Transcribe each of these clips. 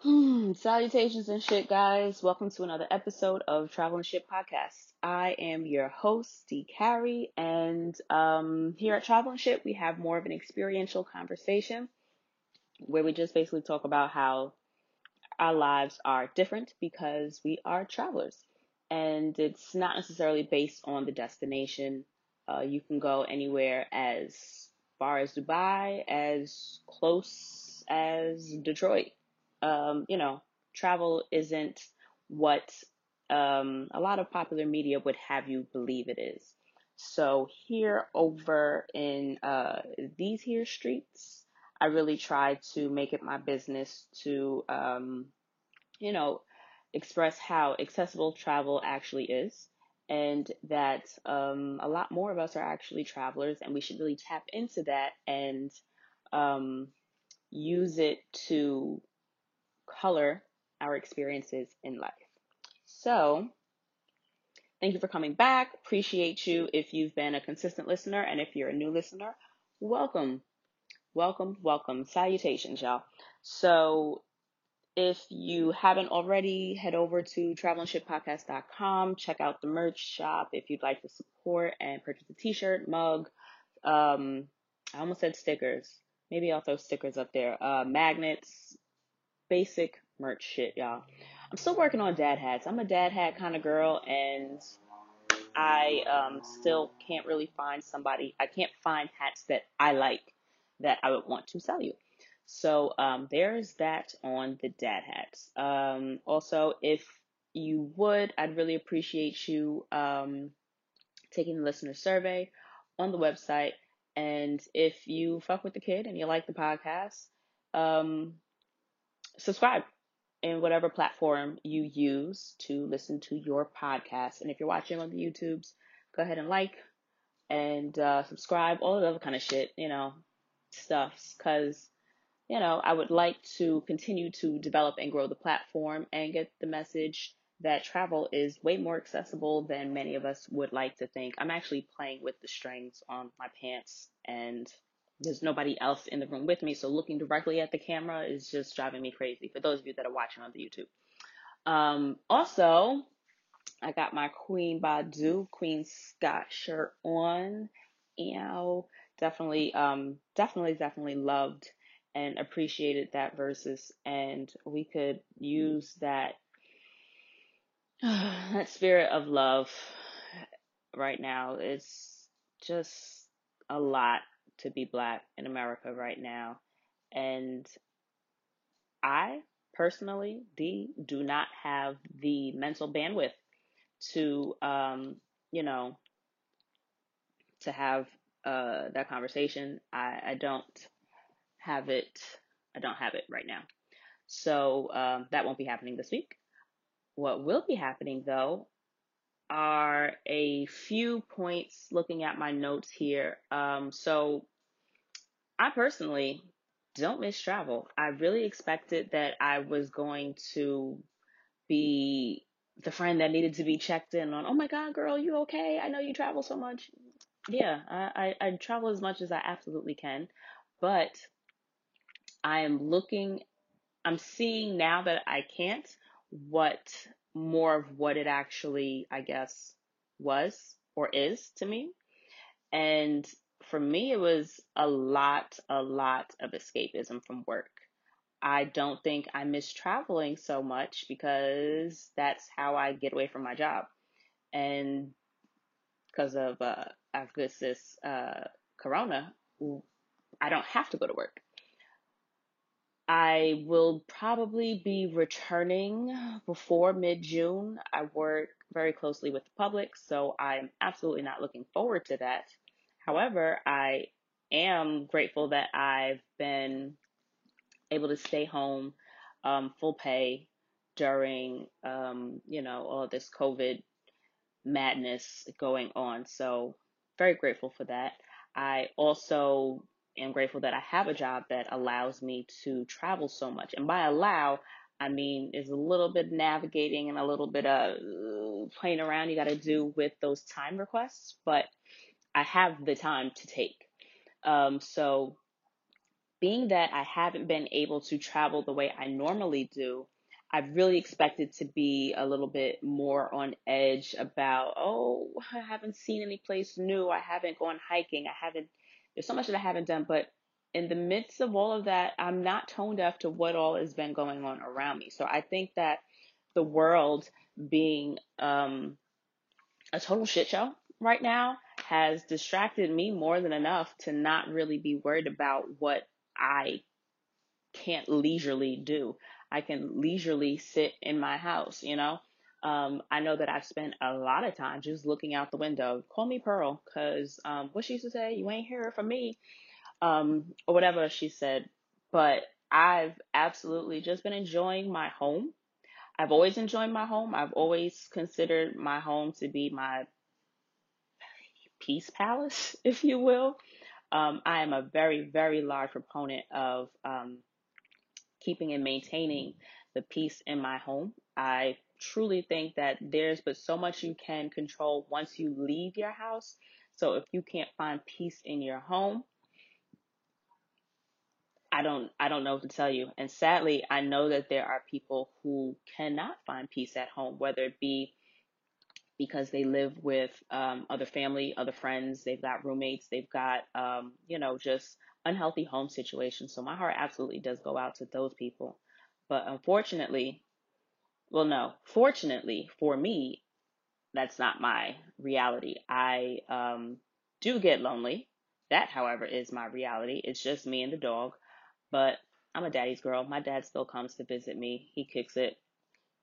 Hmm, salutations and shit, guys. Welcome to another episode of Travel and Shit Podcast. I am your host, D. Carrie, and um, here at Travel and Shit, we have more of an experiential conversation where we just basically talk about how our lives are different because we are travelers. And it's not necessarily based on the destination. Uh, you can go anywhere as far as Dubai, as close as Detroit. Um, you know, travel isn't what um, a lot of popular media would have you believe it is. So here over in uh, these here streets, I really try to make it my business to, um, you know, express how accessible travel actually is and that um, a lot more of us are actually travelers and we should really tap into that and um, use it to color our experiences in life. So, thank you for coming back. Appreciate you if you've been a consistent listener and if you're a new listener, welcome. Welcome, welcome. Salutations, y'all. So, if you haven't already, head over to travelandshippodcast.com. Check out the merch shop if you'd like to support and purchase a t-shirt, mug. Um, I almost said stickers. Maybe I'll throw stickers up there. Uh, magnets, basic merch shit, y'all. I'm still working on dad hats. I'm a dad hat kind of girl, and I um, still can't really find somebody. I can't find hats that I like that I would want to sell you. So um, there's that on the dad hats. Um, also, if you would, I'd really appreciate you um, taking the listener survey on the website. And if you fuck with the kid and you like the podcast, um, subscribe in whatever platform you use to listen to your podcast. And if you're watching on the YouTubes, go ahead and like and uh, subscribe, all the other kind of shit, you know, stuffs. Because, you know, I would like to continue to develop and grow the platform and get the message that travel is way more accessible than many of us would like to think. I'm actually playing with the strings on my pants and there's nobody else in the room with me, so looking directly at the camera is just driving me crazy. For those of you that are watching on the YouTube. Um, also, I got my Queen Badu, Queen Scott shirt on. Know, definitely, um, definitely, definitely loved and appreciated that Verzuz, and we could use that that spirit of love right now. It's just a lot to be black in America right now. And I personally, D, do not have the mental bandwidth to, um, you know, to have uh, that conversation. I, I don't have it. I don't have it right now. So um, that won't be happening this week. What will be happening though are a few points looking at my notes here. Um, so I personally don't miss travel. I really expected that I was going to be the friend that needed to be checked in on. Oh my God, girl, you okay? I know you travel so much. Yeah, I, I, I travel as much as I absolutely can, but I am looking, I'm seeing now that I can't what more of what it actually, I guess, was or is to me. And for me, it was a lot, a lot of escapism from work. I don't think I miss traveling so much because that's how I get away from my job. And because of, uh, after this, uh, corona, I don't have to go to work. I will probably be returning before mid June. I work very closely with the public, so I'm absolutely not looking forward to that. However, I am grateful that I've been able to stay home um, full pay during, um, you know, all this COVID madness going on. So, very grateful for that. I also am grateful that I have a job that allows me to travel so much. And by allow, I mean, there's a little bit navigating and a little bit of playing around you got to do with those time requests, but I have the time to take. Um, so being that I haven't been able to travel the way I normally do, I've really expected to be a little bit more on edge about, oh, I haven't seen any place new. I haven't gone hiking. I haven't, there's so much that I haven't done. But in the midst of all of that, I'm not tone deaf to what all has been going on around me. So I think that the world being um, a total shit show right now has distracted me more than enough to not really be worried about what I can't leisurely do. I can leisurely sit in my house, you know? Um, I know that I've spent a lot of time just looking out the window. Call me Pearl, because um, what she used to say, you ain't hear from me, um, or whatever she said. But I've absolutely just been enjoying my home. I've always enjoyed my home. I've always considered my home to be my peace palace, if you will. Um, I am a very, very large proponent of um, keeping and maintaining the peace in my home. I truly think that there's but so much you can control once you leave your house. So if you can't find peace in your home, I don't I don't know what to tell you. And sadly, I know that there are people who cannot find peace at home, whether it be because they live with um, other family, other friends, they've got roommates, they've got um, you know just unhealthy home situations. So my heart absolutely does go out to those people. But unfortunately, well, no, fortunately for me, that's not my reality. I um, do get lonely. That, however, is my reality. It's just me and the dog. But I'm a daddy's girl. My dad still comes to visit me. He kicks it.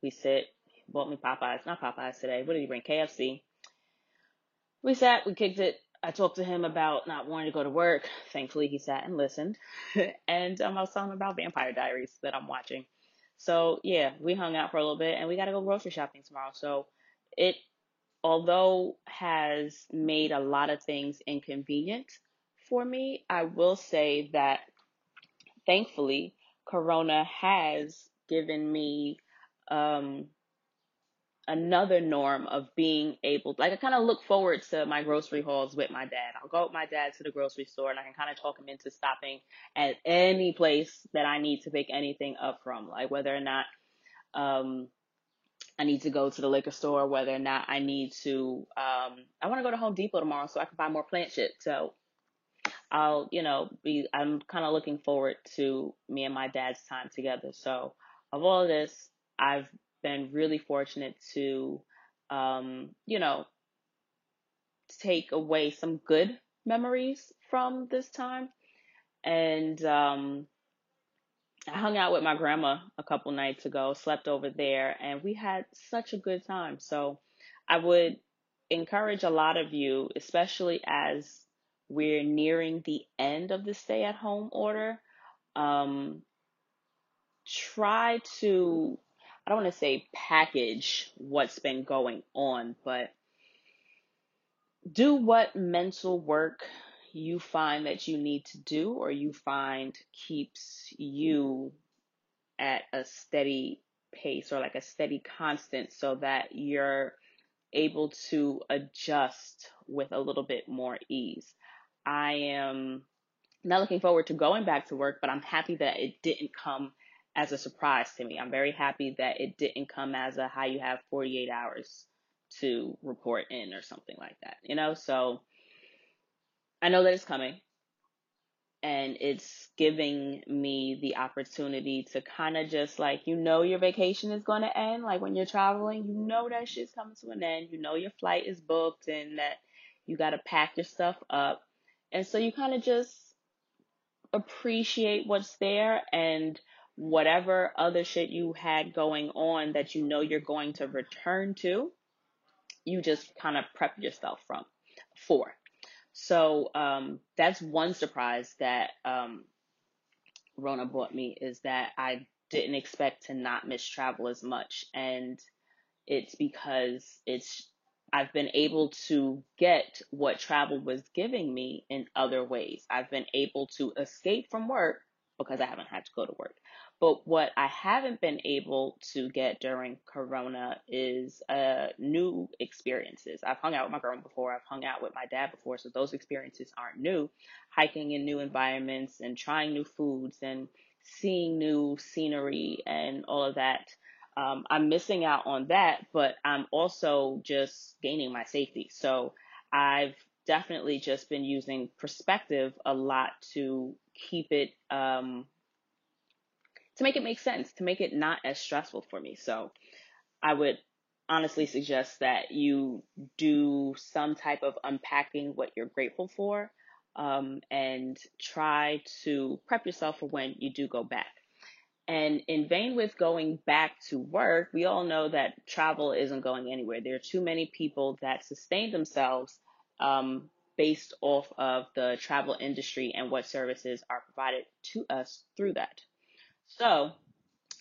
We sit. He bought me Popeyes. Not Popeyes today. What did he bring? KFC. We sat. We kicked it. I talked to him about not wanting to go to work. Thankfully, he sat and listened. and um, I was telling him about Vampire Diaries that I'm watching. So yeah, we hung out for a little bit, and we got to go grocery shopping tomorrow. So it, although has made a lot of things inconvenient for me, I will say that thankfully, Corona has given me um, another norm of being able like I kind of look forward to my grocery hauls with my dad. I'll go with my dad to the grocery store and I can kind of talk him into stopping at any place that I need to pick anything up from, like whether or not um I need to go to the liquor store, whether or not I need to um I want to go to Home Depot tomorrow so I can buy more plant shit. So I'll, you know, be I'm kind of looking forward to me and my dad's time together. So, of all of this, I've been really fortunate to, um, you know, take away some good memories from this time. And um, I hung out with my grandma a couple nights ago, slept over there, and we had such a good time. So I would encourage a lot of you, especially as we're nearing the end of the stay at home order. Um, try to I don't want to say package what's been going on, but do what mental work you find that you need to do or you find keeps you at a steady pace or like a steady constant so that you're able to adjust with a little bit more ease. I am not looking forward to going back to work, but I'm happy that it didn't come as a surprise to me. I'm very happy that it didn't come as a how you have 48 hours to report in or something like that, you know? So I know that it's coming and it's giving me the opportunity to kind of just like, you know, your vacation is going to end. Like when you're traveling, you know that shit's coming to an end. You know your flight is booked and that you got to pack your stuff up. And so you kind of just appreciate what's there and whatever other shit you had going on that you know you're going to return to, you just kind of prep yourself from for. So um, that's one surprise that um, Rona brought me is that I didn't expect to not miss travel as much, and it's because it's I've been able to get what travel was giving me in other ways. I've been able to escape from work because I haven't had to go to work. But what I haven't been able to get during Corona is uh, new experiences. I've hung out with my girl before, I've hung out with my dad before, so those experiences aren't new. Hiking in new environments and trying new foods and seeing new scenery and all of that. Um, I'm missing out on that, but I'm also just gaining my safety. So I've definitely just been using perspective a lot to keep it, um, to make it make sense, to make it not as stressful for me. So I would honestly suggest that you do some type of unpacking what you're grateful for um, and try to prep yourself for when you do go back. And in vain with going back to work, we all know that travel isn't going anywhere. There are too many people that sustain themselves um, based off of the travel industry and what services are provided to us through that. So,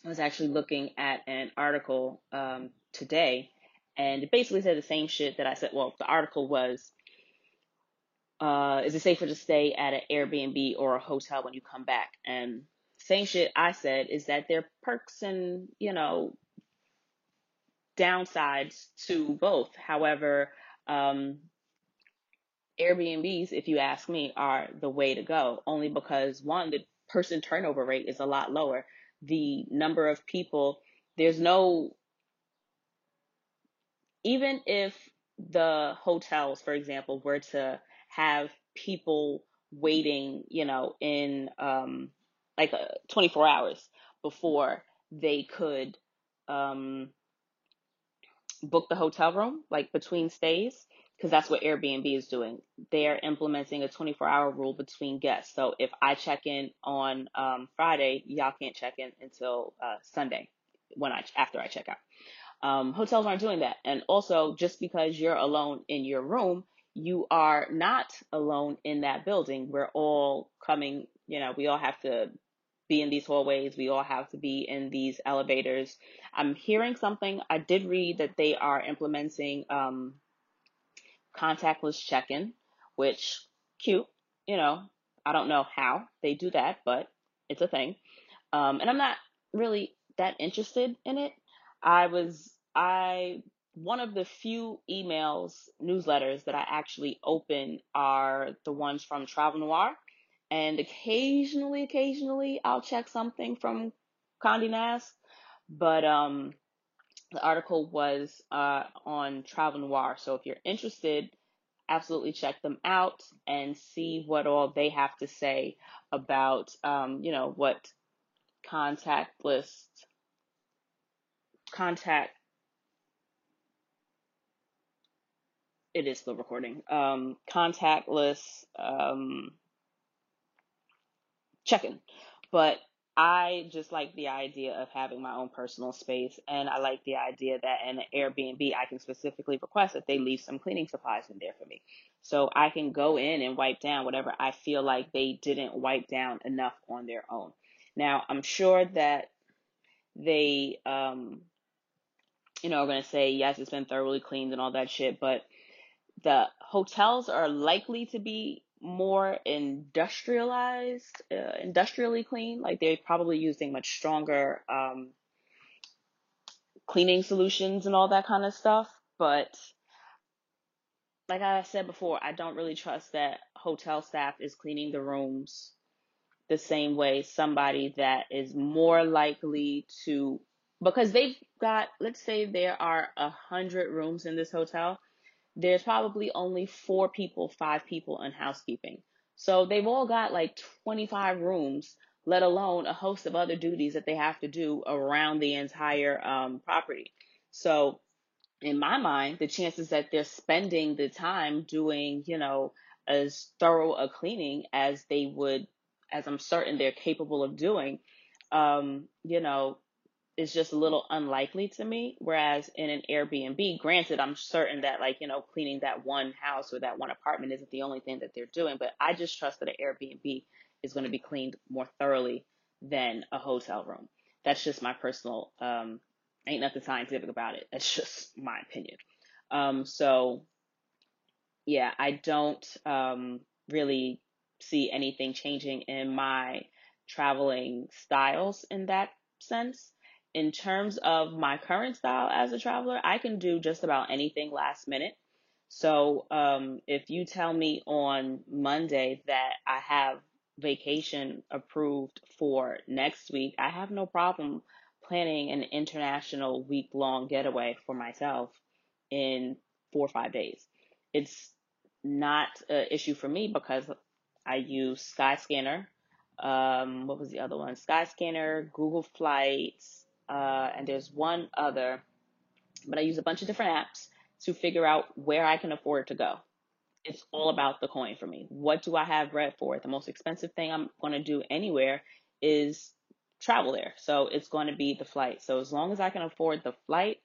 I was actually looking at an article um, today, and it basically said the same shit that I said. Well, the article was uh, is it safer to stay at an Airbnb or a hotel when you come back? And same shit I said is that there are perks and, you know, downsides to both. However, um, Airbnbs, if you ask me, are the way to go only because one, the person turnover rate is a lot lower. The number of people, there's no, even if the hotels, for example, were to have people waiting, you know, in um, like uh, 24 hours before they could um, book the hotel room, like between stays, because that's what Airbnb is doing. They are implementing a 24 hour rule between guests. So if I check in on um, Friday, y'all can't check in until uh, Sunday when I after I check out. Um, hotels aren't doing that, and also just because you're alone in your room you are not alone in that building. We're all coming, you know, we all have to be in these hallways. We all have to be in these elevators. I'm hearing something. I did read that they are implementing um, contactless check in, which cute, you know, I don't know how they do that, but it's a thing. Um, and I'm not really that interested in it. I was, I one of the few emails, newsletters that I actually open are the ones from Travel Noir. And occasionally, occasionally, I'll check something from Condé Nast. But um, the article was uh, on Travel Noir. So if you're interested, absolutely check them out and see what all they have to say about, um, you know, what contactless contact it is still recording. Um, contactless um, check-in, but I just like the idea of having my own personal space, and I like the idea that in an Airbnb I can specifically request that they leave some cleaning supplies in there for me, so I can go in and wipe down whatever I feel like they didn't wipe down enough on their own. Now I'm sure that they, um, you know, are going to say yes, it's been thoroughly cleaned and all that shit, but the hotels are likely to be more industrialized, uh, industrially clean. Like they're probably using much stronger um, cleaning solutions and all that kind of stuff. But like I said before, I don't really trust that hotel staff is cleaning the rooms the same way somebody that is more likely to because they've got let's say there are a hundred rooms in this hotel there's probably only four people, five people in housekeeping. So they've all got like 25 rooms, let alone a host of other duties that they have to do around the entire um, property. So in my mind, the chances that they're spending the time doing, you know, as thorough a cleaning as they would, as I'm certain they're capable of doing, um, you know, is just a little unlikely to me. Whereas in an Airbnb, granted, I'm certain that like, you know, cleaning that one house or that one apartment isn't the only thing that they're doing, but I just trust that an Airbnb is going to be cleaned more thoroughly than a hotel room. That's just my personal, um, ain't nothing scientific about it. That's just my opinion. Um, so yeah, I don't, um, really see anything changing in my traveling styles in that sense. In terms of my current style as a traveler, I can do just about anything last minute. So um, if you tell me on Monday that I have vacation approved for next week, I have no problem planning an international week long getaway for myself in four or five days. It's not an issue for me because I use Skyscanner. Um, what was the other one? Skyscanner, Google Flights, uh, and there's one other, but I use a bunch of different apps to figure out where I can afford to go. It's all about the coin for me. What do I have bread for? The most expensive thing I'm going to do anywhere is travel there. So it's going to be the flight. So as long as I can afford the flight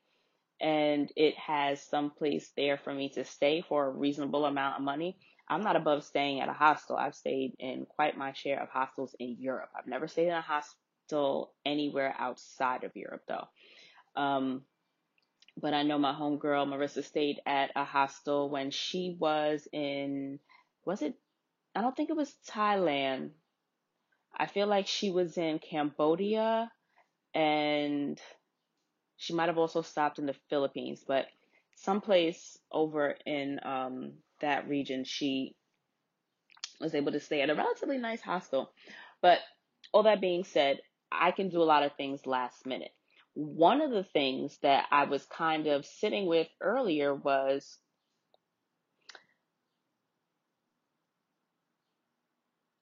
and it has some place there for me to stay for a reasonable amount of money, I'm not above staying at a hostel. I've stayed in quite my share of hostels in Europe. I've never stayed in a hostel anywhere outside of Europe though. Um, but I know my homegirl Marissa stayed at a hostel when she was in, was it? I don't think it was Thailand. I feel like she was in Cambodia and she might have also stopped in the Philippines, but someplace over in um, that region, she was able to stay at a relatively nice hostel. But all that being said, I can do a lot of things last minute. One of the things that I was kind of sitting with earlier was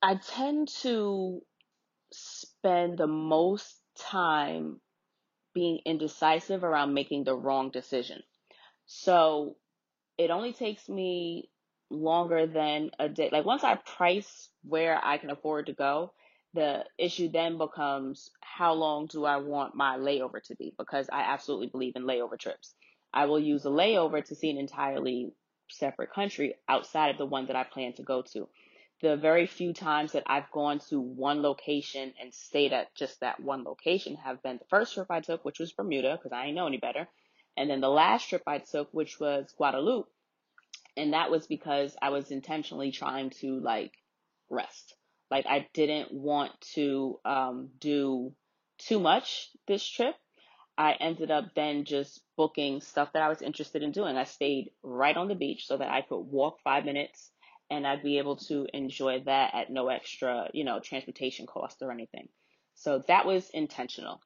I tend to spend the most time being indecisive around making the wrong decision. So it only takes me longer than a day. Like once I price where I can afford to go, the issue then becomes how long do I want my layover to be? Because I absolutely believe in layover trips. I will use a layover to see an entirely separate country outside of the one that I plan to go to. The very few times that I've gone to one location and stayed at just that one location have been the first trip I took, which was Bermuda, because I didn't know any better. And then the last trip I took, which was Guadeloupe. And that was because I was intentionally trying to like rest. Like I didn't want to um, do too much this trip. I ended up then just booking stuff that I was interested in doing. I stayed right on the beach so that I could walk five minutes and I'd be able to enjoy that at no extra, you know, transportation cost or anything. So that was intentional.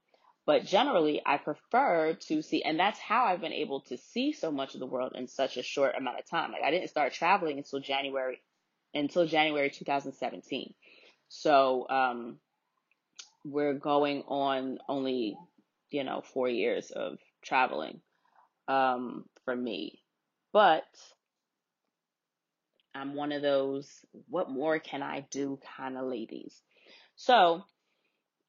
But generally, I prefer to see, and that's how I've been able to see so much of the world in such a short amount of time. Like I didn't start traveling until January, until January 2017. So um, we're going on only, you know, four years of traveling um, for me. But I'm one of those, what more can I do kind of ladies. So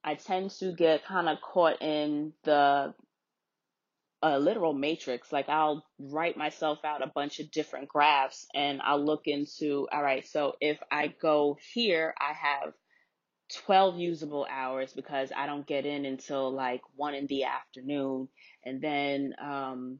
I tend to get kind of caught in the a literal matrix. Like I'll write myself out a bunch of different graphs and I'll look into, all right, so if I go here, I have 12 usable hours because I don't get in until like one in the afternoon. And then, um,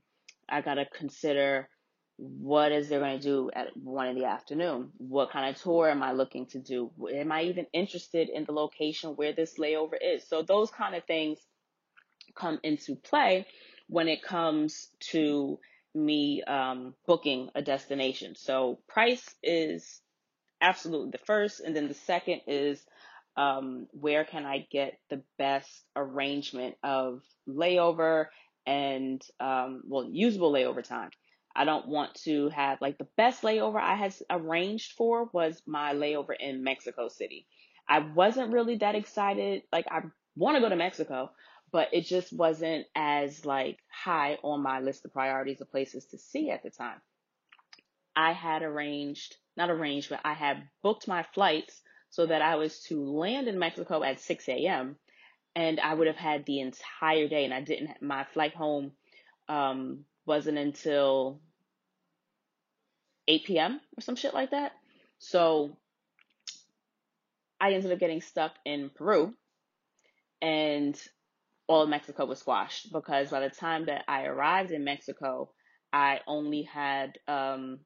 I gotta consider what is there going to do at one in the afternoon? What kind of tour am I looking to do? Am I even interested in the location where this layover is? So those kind of things come into play when it comes to me um, booking a destination. So price is absolutely the first, and then the second is um, where can I get the best arrangement of layover and um, well usable layover time. I don't want to have like the best layover I had arranged for was my layover in Mexico City. I wasn't really that excited. Like I want to go to Mexico, but it just wasn't as like high on my list of priorities of places to see at the time. I had arranged, not arranged, but I had booked my flights so that I was to land in Mexico at 6 a.m. and I would have had the entire day and I didn't, my flight home, um, wasn't until 8 p.m. or some shit like that. So I ended up getting stuck in Peru and all of Mexico was squashed because by the time that I arrived in Mexico, I only had um,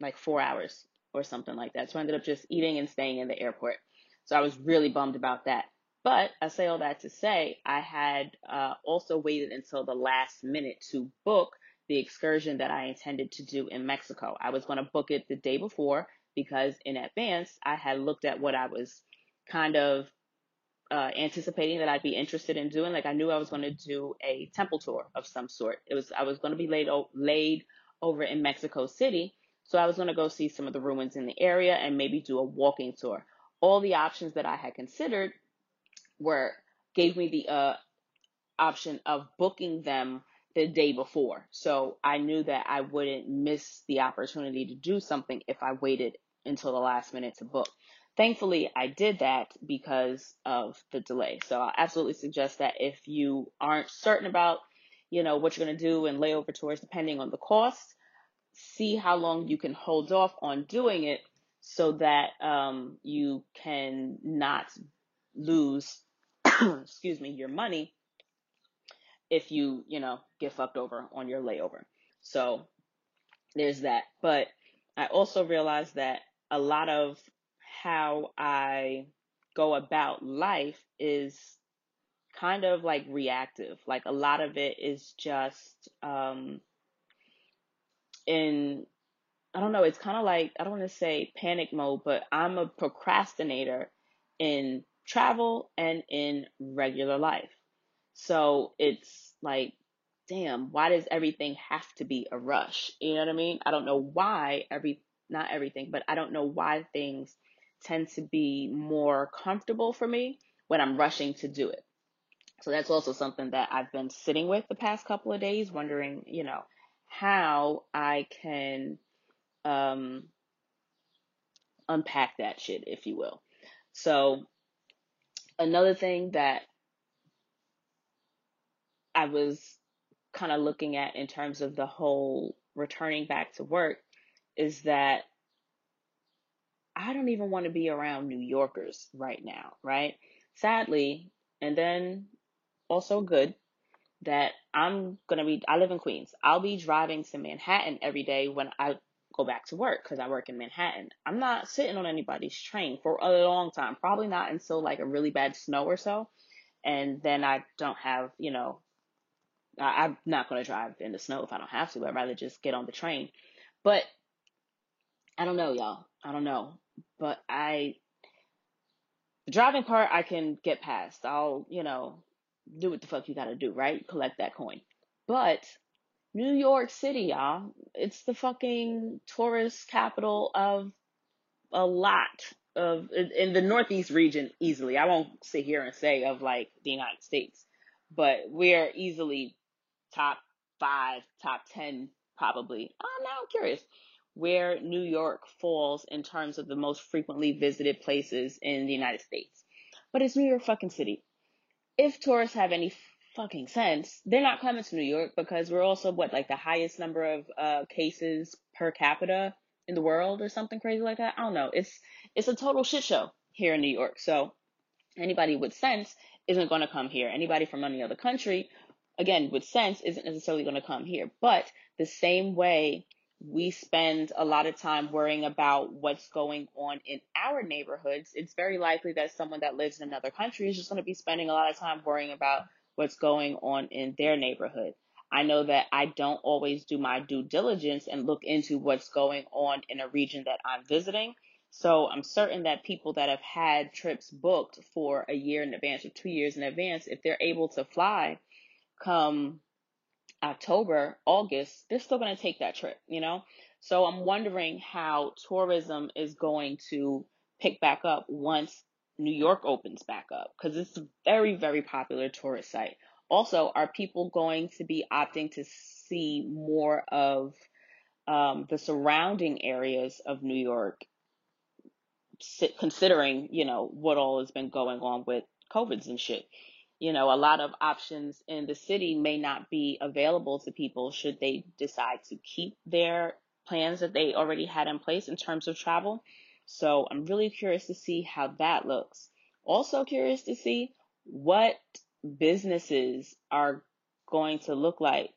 like four hours or something like that. So I ended up just eating and staying in the airport. So I was really bummed about that. But I say all that to say, I had uh, also waited until the last minute to book the excursion that I intended to do in Mexico. I was going to book it the day before because in advance I had looked at what I was kind of uh, anticipating that I'd be interested in doing. Like I knew I was going to do a temple tour of some sort. It was I was going to be laid o- laid over in Mexico City, so I was going to go see some of the ruins in the area and maybe do a walking tour. All the options that I had considered were gave me the uh, option of booking them the day before. So I knew that I wouldn't miss the opportunity to do something if I waited until the last minute to book. Thankfully, I did that because of the delay. So I absolutely suggest that if you aren't certain about, you know, what you're going to do and layover tours, depending on the cost, see how long you can hold off on doing it so that um, you can not lose, excuse me, your money if you, you know, get fucked over on your layover. So there's that. But I also realized that a lot of how I go about life is kind of like reactive. Like a lot of it is just um in I don't know, it's kind of like I don't want to say panic mode, but I'm a procrastinator in travel and in regular life. So it's like, damn, why does everything have to be a rush? You know what I mean? I don't know why every, not everything, but I don't know why things tend to be more comfortable for me when I'm rushing to do it. So that's also something that I've been sitting with the past couple of days, wondering, you know, how I can um, unpack that shit, if you will. So another thing that I was kind of looking at in terms of the whole returning back to work is that I don't even want to be around New Yorkers right now, right? Sadly, and then also good that I'm going to be, I live in Queens. I'll be driving to Manhattan every day when I go back to work because I work in Manhattan. I'm not sitting on anybody's train for a long time, probably not until like a really bad snow or so. And then I don't have, you know, I, am not going to drive in the snow if I don't have to. I'd rather just get on the train. But I don't know, y'all. I don't know. But I, the driving part, I can get past. I'll, you know, do what the fuck you gotta do, right? Collect that coin. But New York City, y'all, it's the fucking tourist capital of a lot of, in the Northeast region, easily. I won't sit here and say of like the United States, but we're easily top five, top 10, probably. I'm now curious where New York falls in terms of the most frequently visited places in the United States. But it's New York fucking City. If tourists have any fucking sense, they're not coming to New York because we're also what like the highest number of uh, cases per capita in the world or something crazy like that. I don't know. It's it's a total shit show here in New York. So anybody with sense isn't going to come here. Anybody from any other country again, with sense, isn't necessarily going to come here. But the same way we spend a lot of time worrying about what's going on in our neighborhoods, it's very likely that someone that lives in another country is just going to be spending a lot of time worrying about what's going on in their neighborhood. I know that I don't always do my due diligence and look into what's going on in a region that I'm visiting. So I'm certain that people that have had trips booked for a year in advance or two years in advance, if they're able to fly, come October, August, they're still going to take that trip, you know? So I'm wondering how tourism is going to pick back up once New York opens back up because it's a very, very popular tourist site. Also, are people going to be opting to see more of um, the surrounding areas of New York, considering, you know, what all has been going on with COVIDs and shit? You know, a lot of options in the city may not be available to people should they decide to keep their plans that they already had in place in terms of travel. So I'm really curious to see how that looks. Also curious to see what businesses are going to look like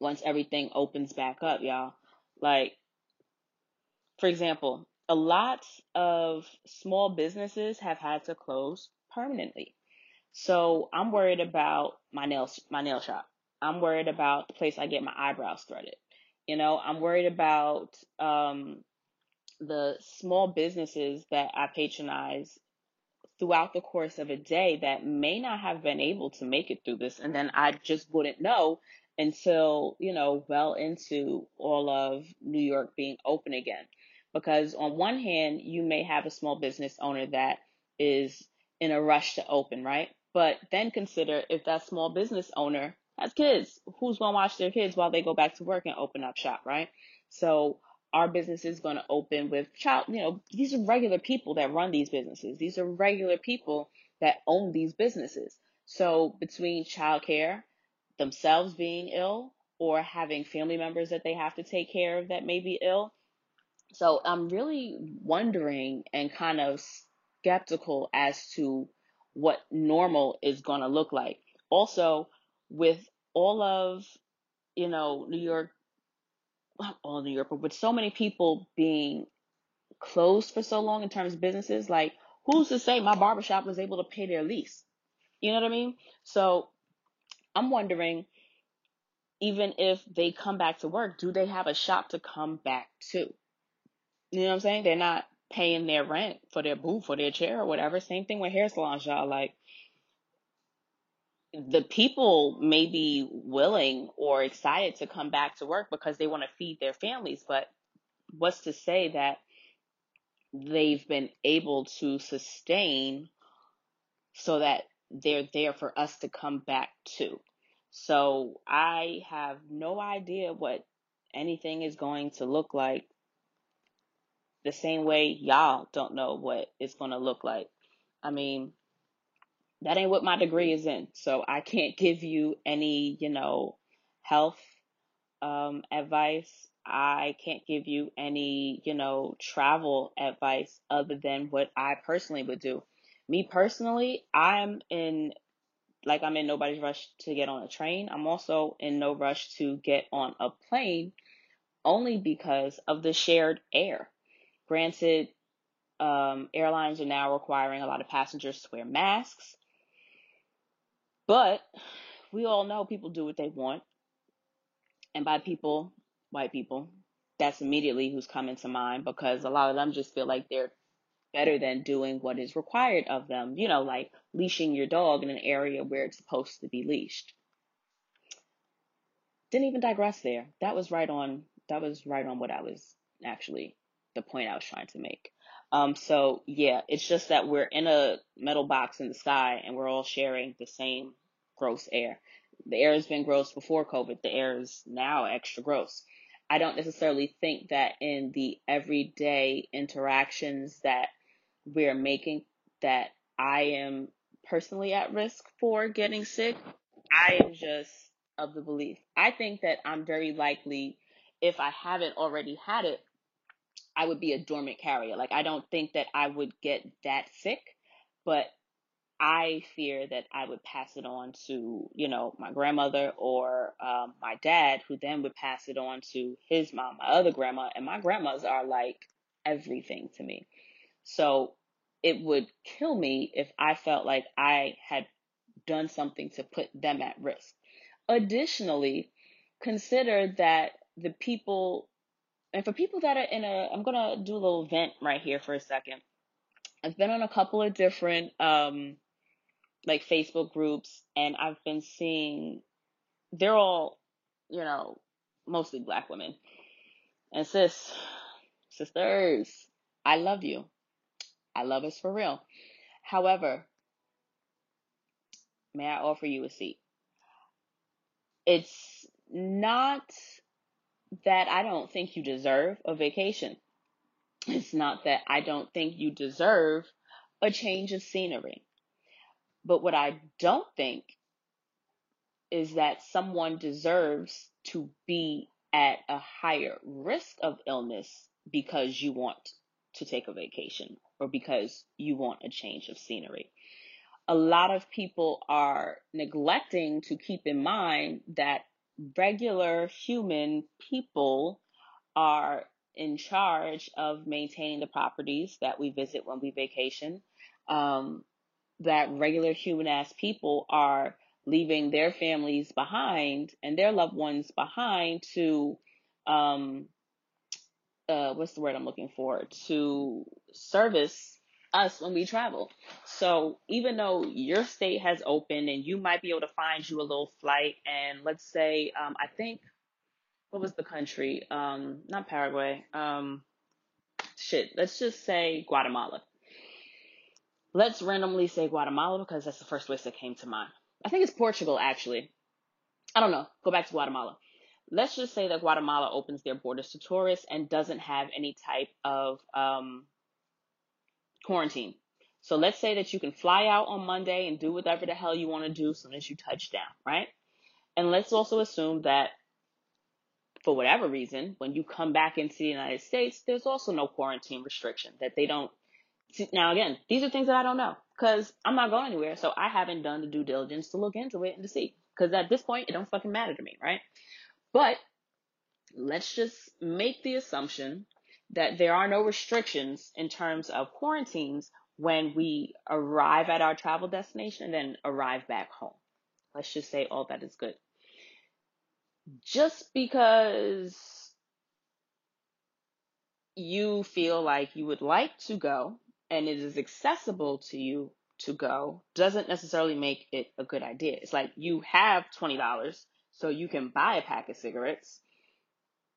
once everything opens back up, y'all. Like, for example, a lot of small businesses have had to close permanently. So I'm worried about my nails, my nail shop. I'm worried about the place I get my eyebrows threaded. You know, I'm worried about um, the small businesses that I patronize throughout the course of a day that may not have been able to make it through this. And then I just wouldn't know until, you know, well into all of New York being open again. Because on one hand, you may have a small business owner that is in a rush to open, right? But then consider if that small business owner has kids, who's going to watch their kids while they go back to work and open up shop, right? So our business is going to open with child, you know, these are regular people that run these businesses. These are regular people that own these businesses. So between childcare, themselves being ill, or having family members that they have to take care of that may be ill. So I'm really wondering and kind of skeptical as to what normal is going to look like. Also, with all of, you know, New York all New York, but with so many people being closed for so long in terms of businesses, like who's to say my barbershop was able to pay their lease? You know what I mean? So I'm wondering, even if they come back to work, do they have a shop to come back to? You know what I'm saying? They're not paying their rent for their booth or their chair or whatever. Same thing with hair salons, y'all. Like the people may be willing or excited to come back to work because they want to feed their families, but what's to say that they've been able to sustain so that they're there for us to come back to? So I have no idea what anything is going to look like the same way y'all don't know what it's going to look like. I mean, that ain't what my degree is in. So I can't give you any, you know, health um, advice. I can't give you any, you know, travel advice other than what I personally would do. Me personally, I'm in, like, I'm in nobody's rush to get on a train. I'm also in no rush to get on a plane only because of the shared air. Granted, um, airlines are now requiring a lot of passengers to wear masks. But we all know people do what they want. And by people, white people, that's immediately who's coming to mind because a lot of them just feel like they're better than doing what is required of them. You know, like leashing your dog in an area where it's supposed to be leashed. Didn't even digress there. That was right on that was right on what I was actually the point I was trying to make. Um, so yeah, it's just that we're in a metal box in the sky and we're all sharing the same gross air. The air has been gross before COVID. The air is now extra gross. I don't necessarily think that in the everyday interactions that we're making that I am personally at risk for getting sick. I am just of the belief. I think that I'm very likely if I haven't already had it, I would be a dormant carrier. Like I don't think that I would get that sick, but I fear that I would pass it on to, you know, my grandmother or um, my dad, who then would pass it on to his mom, my other grandma, and my grandmas are like everything to me. So it would kill me if I felt like I had done something to put them at risk. Additionally, consider that the people, and for people that are in a, I'm to do a little vent right here for a second. I've been on a couple of different, um, like Facebook groups and I've been seeing they're all, you know, mostly black women. And sis, sisters, I love you. I love us for real. However, may I offer you a seat? It's not that I don't think you deserve a vacation. It's not that I don't think you deserve a change of scenery. But what I don't think is that someone deserves to be at a higher risk of illness because you want to take a vacation or because you want a change of scenery. A lot of people are neglecting to keep in mind that regular human people are in charge of maintaining the properties that we visit when we vacation. Um, that regular human ass people are leaving their families behind and their loved ones behind to um uh what's the word I'm looking for to service us when we travel. So even though your state has opened and you might be able to find you a little flight and let's say um I think what was the country? Um not Paraguay. Um shit, let's just say Guatemala. Let's randomly say Guatemala because that's the first place that came to mind. I think it's Portugal actually. I don't know. Go back to Guatemala. Let's just say that Guatemala opens their borders to tourists and doesn't have any type of um, quarantine. So let's say that you can fly out on Monday and do whatever the hell you want to do as soon as you touch down, right? And let's also assume that for whatever reason, when you come back into the United States, there's also no quarantine restriction that they don't. Now, again, these are things that I don't know because I'm not going anywhere. So I haven't done the due diligence to look into it and to see. Because at this point, it don't fucking matter to me, right? But let's just make the assumption that there are no restrictions in terms of quarantines when we arrive at our travel destination and then arrive back home. Let's just say all that is good. Just because you feel like you would like to go and it is accessible to you to go doesn't necessarily make it a good idea. It's like you have $20 so you can buy a pack of cigarettes,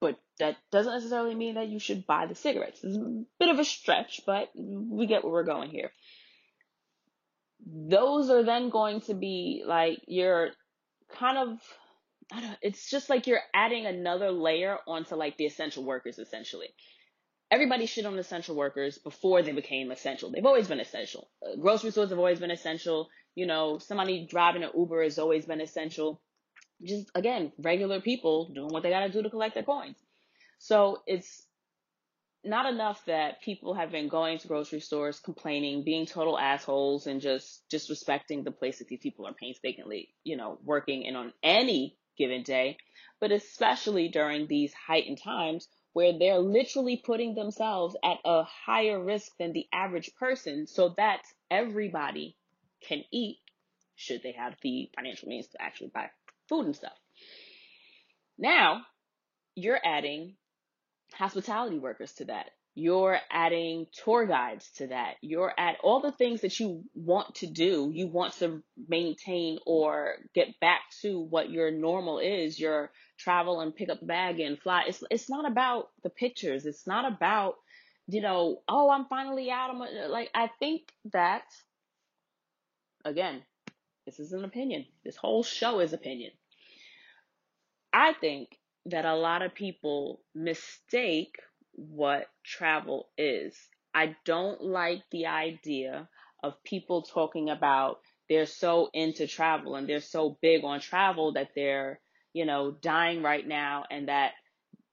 but that doesn't necessarily mean that you should buy the cigarettes. It's a bit of a stretch, but we get where we're going here. Those are then going to be like you're kind of I don't it's just like you're adding another layer onto like the essential workers essentially everybody shit on essential workers before they became essential. They've always been essential. Uh, grocery stores have always been essential. You know, somebody driving an Uber has always been essential. Just again, regular people doing what they got to do to collect their coins. So it's not enough that people have been going to grocery stores complaining, being total assholes, and just disrespecting the place that these people are painstakingly, you know, working in on any given day, but especially during these heightened times where they're literally putting themselves at a higher risk than the average person so that everybody can eat should they have the financial means to actually buy food and stuff. Now, you're adding hospitality workers to that. You're adding tour guides to that. You're at all the things that you want to do. You want to maintain or get back to what your normal is, your travel and pick up a bag and fly. It's it's not about the pictures. It's not about you know, oh, I'm finally out. I'm like I think that again, this is an opinion. This whole show is opinion. I think that a lot of people mistake what travel is. I don't like the idea of people talking about they're so into travel and they're so big on travel that they're you know, dying right now and that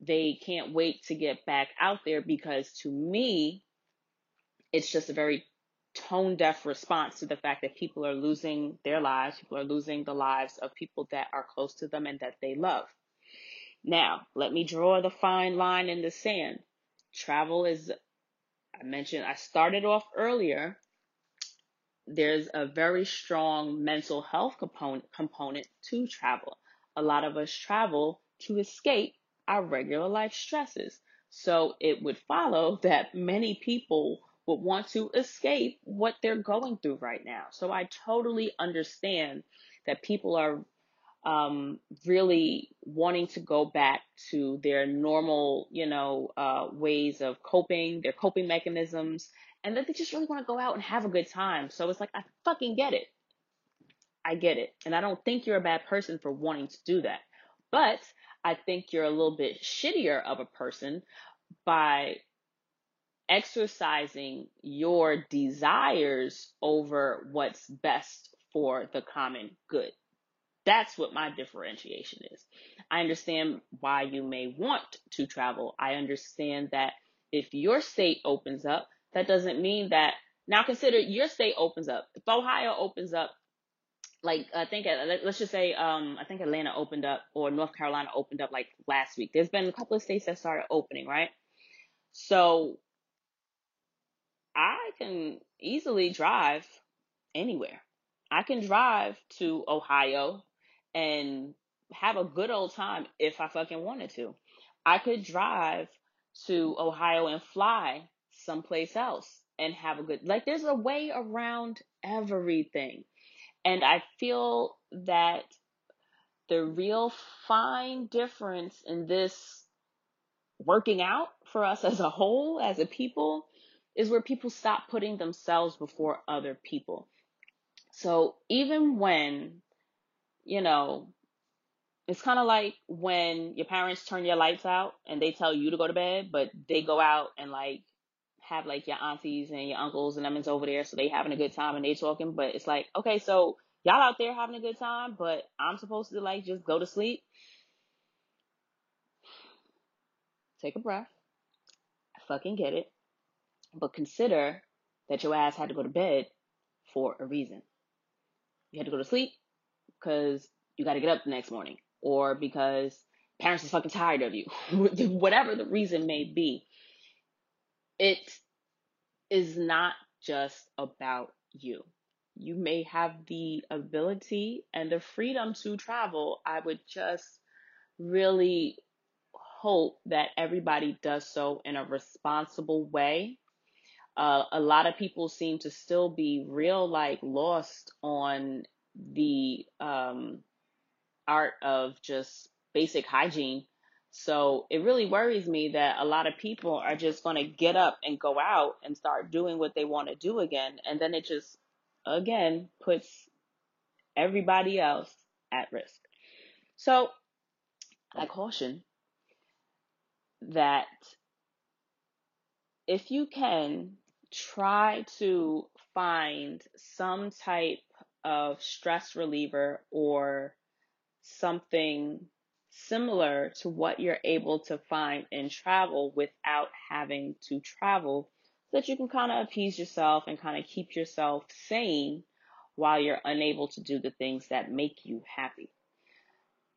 they can't wait to get back out there because to me, it's just a very tone deaf response to the fact that people are losing their lives, people are losing the lives of people that are close to them and that they love. Now, let me draw the fine line in the sand. Travel is, I mentioned, I started off earlier. There's a very strong mental health component, component to travel a lot of us travel to escape our regular life stresses. So it would follow that many people would want to escape what they're going through right now. So I totally understand that people are um, really wanting to go back to their normal, you know, uh, ways of coping, their coping mechanisms, and that they just really want to go out and have a good time. So it's like, I fucking get it. I get it. And I don't think you're a bad person for wanting to do that. But I think you're a little bit shittier of a person by exercising your desires over what's best for the common good. That's what my differentiation is. I understand why you may want to travel. I understand that if your state opens up, that doesn't mean that now consider your state opens up. If Ohio opens up, like I think let's just say um I think Atlanta opened up or North Carolina opened up like last week. There's been a couple of states that started opening, right? So I can easily drive anywhere. I can drive to Ohio and have a good old time if I fucking wanted to. I could drive to Ohio and fly someplace else and have a good like there's a way around everything. And I feel that the real fine difference in this working out for us as a whole, as a people, is where people stop putting themselves before other people. So even when, you know, it's kind of like when your parents turn your lights out and they tell you to go to bed, but they go out and like have like your aunties and your uncles and them over there, so they having a good time and they talking. But it's like, okay, so y'all out there having a good time, but I'm supposed to like just go to sleep. Take a breath. I fucking get it. But consider that your ass had to go to bed for a reason. You had to go to sleep because you got to get up the next morning or because parents is fucking tired of you. Whatever the reason may be. It is not just about you. You may have the ability and the freedom to travel. I would just really hope that everybody does so in a responsible way. Uh, a lot of people seem to still be real like lost on the um, art of just basic hygiene. So it really worries me that a lot of people are just going to get up and go out and start doing what they want to do again. And then it just, again, puts everybody else at risk. So I caution that if you can try to find some type of stress reliever or something similar to what you're able to find in travel without having to travel so that you can kind of appease yourself and kind of keep yourself sane while you're unable to do the things that make you happy.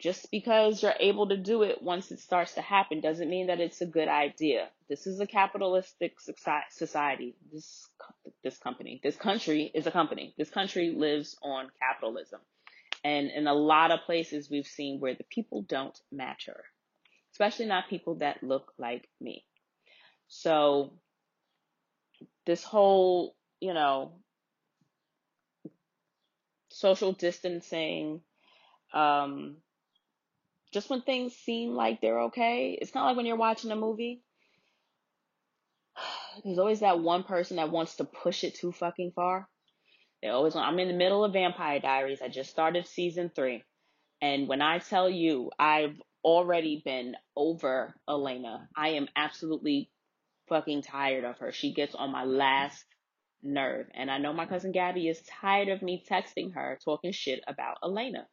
Just because you're able to do it once it starts to happen doesn't mean that it's a good idea. This is a capitalistic society. This this company, this country is a company. This country lives on capitalism. And in a lot of places we've seen where the people don't matter, especially not people that look like me. So this whole, you know, social distancing, um, just when things seem like they're okay, it's not like when you're watching a movie. There's always that one person that wants to push it too fucking far. They always want, I'm in the middle of Vampire Diaries. I just started season three. And when I tell you, I've already been over Elena. I am absolutely fucking tired of her. She gets on my last nerve. And I know my cousin Gabby is tired of me texting her talking shit about Elena.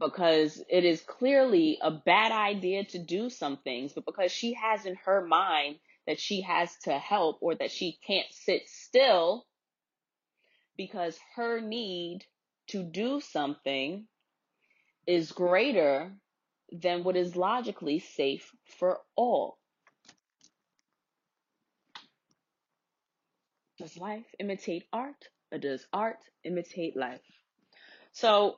Because it is clearly a bad idea to do some things, but because she has in her mind that she has to help or that she can't sit still because her need to do something is greater than what is logically safe for all. Does life imitate art or does art imitate life? So,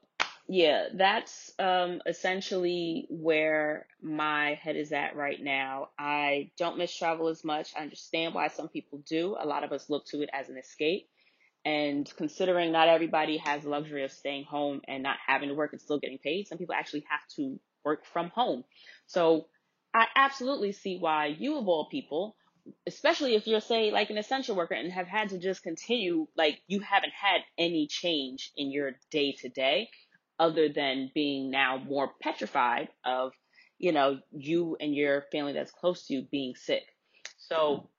yeah, that's um, essentially where my head is at right now. I don't miss travel as much. I understand why some people do. A lot of us look to it as an escape. And considering not everybody has the luxury of staying home and not having to work and still getting paid, some people actually have to work from home. So I absolutely see why you of all people, especially if you're say like an essential worker and have had to just continue, like you haven't had any change in your day to day other than being now more petrified of, you know, you and your family that's close to you being sick. So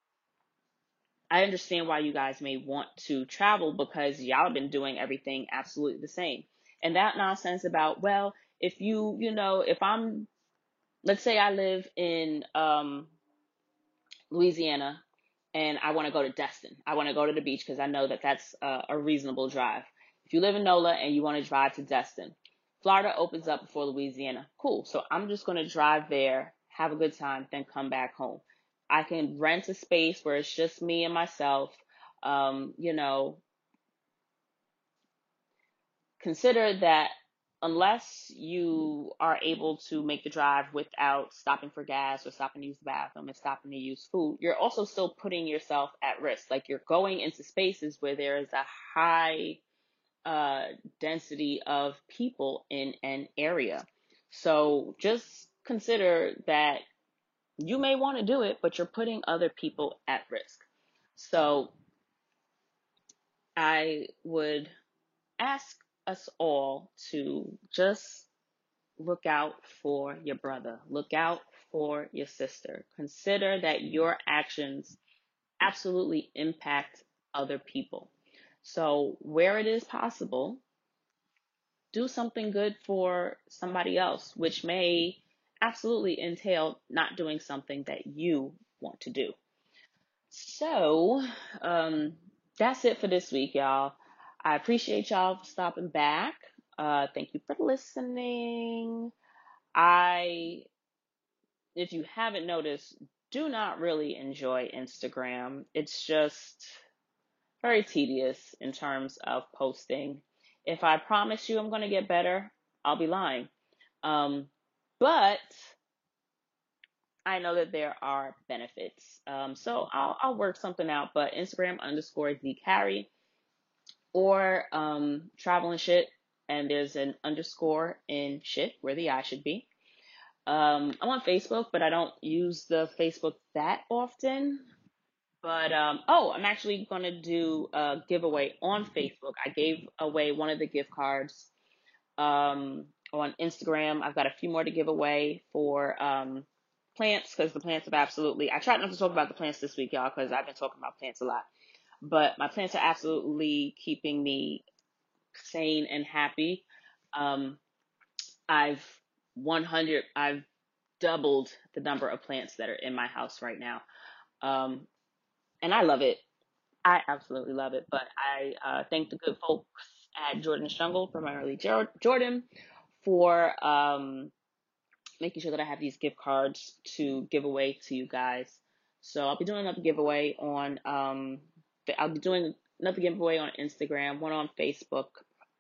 I understand why you guys may want to travel because y'all have been doing everything absolutely the same. And that nonsense about, well, if you, you know, if I'm, let's say I live in um, Louisiana and I want to go to Destin. I want to go to the beach because I know that that's a, a reasonable drive. If you live in NOLA and you want to drive to Destin, Florida opens up before Louisiana. Cool. So I'm just going to drive there, have a good time, then come back home. I can rent a space where it's just me and myself. Um, you know, consider that unless you are able to make the drive without stopping for gas or stopping to use the bathroom and stopping to use food, you're also still putting yourself at risk. Like you're going into spaces where there is a high uh, density of people in an area. So just consider that you may want to do it, but you're putting other people at risk. So I would ask us all to just look out for your brother, look out for your sister. Consider that your actions absolutely impact other people. So, where it is possible, do something good for somebody else, which may absolutely entail not doing something that you want to do. So, um, that's it for this week, y'all. I appreciate y'all for stopping back. Uh, thank you for listening. I, if you haven't noticed, do not really enjoy Instagram. It's just very tedious in terms of posting. If I promise you I'm going to get better, I'll be lying. Um, but I know that there are benefits. Um, so I'll, I'll work something out, but Instagram underscore D Carrie or um, travel and shit, and there's an underscore in shit where the I should be. Um, I'm on Facebook, but I don't use the Facebook that often. But um, oh, I'm actually gonna do a giveaway on Facebook. I gave away one of the gift cards um, on Instagram. I've got a few more to give away for um, plants because the plants have absolutely. I tried not to talk about the plants this week, y'all, because I've been talking about plants a lot. But my plants are absolutely keeping me sane and happy. Um, I've 100. I've doubled the number of plants that are in my house right now. Um, and I love it. I absolutely love it. But I uh, thank the good folks at Jordan's Jungle, primarily Jordan, for um, making sure that I have these gift cards to give away to you guys. So I'll be doing another giveaway on. Um, I'll be doing another giveaway on Instagram, one on Facebook,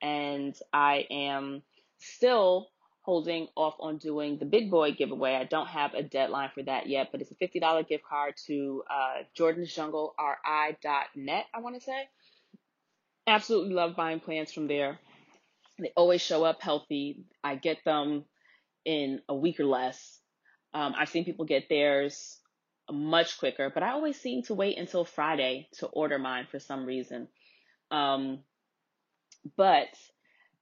and I am still holding off on doing the big boy giveaway. I don't have a deadline for that yet, but it's a $50 gift card to uh, Jordan's Jungle RI.net, I want to say. Absolutely love buying plants from there. They always show up healthy. I get them in a week or less. Um, I've seen people get theirs much quicker, but I always seem to wait until Friday to order mine for some reason. Um, but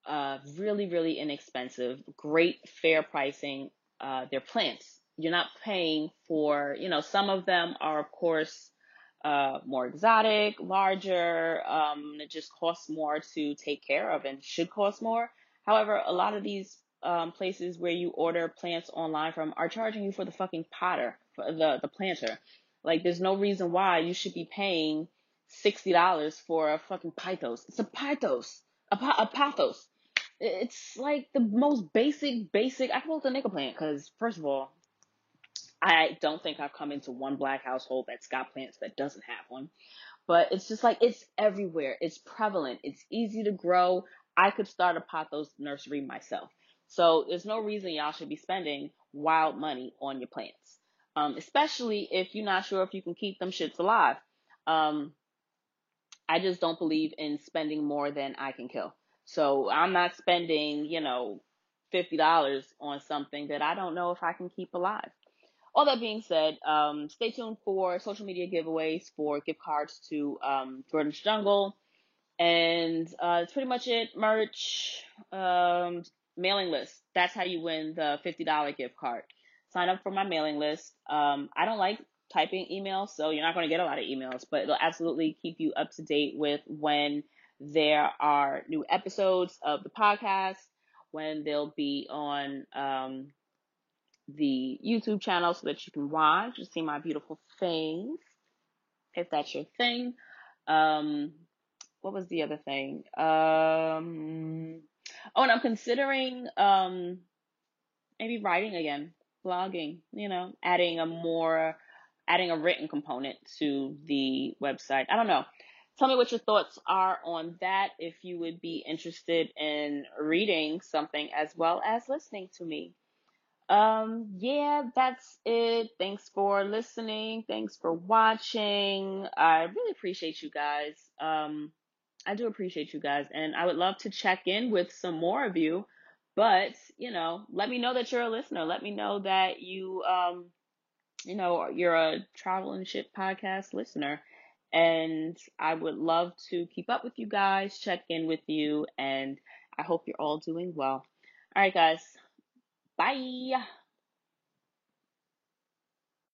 uh, really, really inexpensive, great fair pricing. Uh, they're plants. You're not paying for, you know, some of them are, of course, uh, more exotic, larger. Um, it just costs more to take care of and should cost more. However, a lot of these um, places where you order plants online from are charging you for the fucking potter, for the the planter. Like, there's no reason why you should be paying sixty dollars for a fucking pythos. It's a pythos, a, a pothos. It's like the most basic, basic. I call it the nickel plant because, first of all, I don't think I've come into one black household that's got plants that doesn't have one. But it's just like it's everywhere. It's prevalent. It's easy to grow. I could start a pothos nursery myself. So there's no reason y'all should be spending wild money on your plants. Um, especially if you're not sure if you can keep them shits alive. Um, I just don't believe in spending more than I can kill. So I'm not spending, you know, $50 on something that I don't know if I can keep alive. All that being said, um, stay tuned for social media giveaways for gift cards to um, Jordan's Jungle. And uh, that's pretty much it. Merch, um, mailing list. That's how you win the $50 gift card. Sign up for my mailing list. Um, I don't like typing emails, so you're not going to get a lot of emails, but it'll absolutely keep you up to date with when there are new episodes of the podcast when they'll be on um, the YouTube channel so that you can watch and see my beautiful face, if that's your thing. Um, what was the other thing? Um, oh, and I'm considering um, maybe writing again, blogging. You know, adding a more, adding a written component to the website. I don't know tell me what your thoughts are on that if you would be interested in reading something as well as listening to me. Um, yeah, that's it. Thanks for listening. Thanks for watching. I really appreciate you guys. Um, I do appreciate you guys, and I would love to check in with some more of you. But you know, let me know that you're a listener. Let me know that you, um, you know, you're a travel and shit podcast listener. And I would love to keep up with you guys, check in with you, and I hope you're all doing well. All right, guys. Bye.